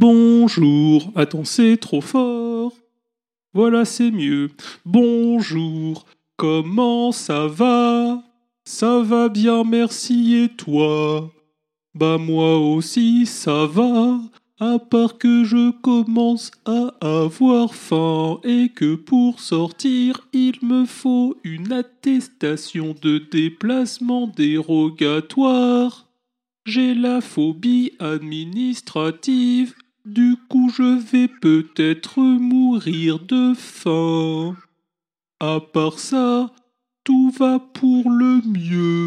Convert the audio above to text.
Bonjour. Attends, c'est trop fort. Voilà, c'est mieux. Bonjour. Comment ça va? Ça va bien, merci. Et toi? Bah moi aussi, ça va. À part que je commence à avoir faim et que pour sortir, il me faut une attestation de déplacement dérogatoire. J'ai la phobie administrative, du coup je vais peut-être mourir de faim. À part ça, tout va pour le mieux.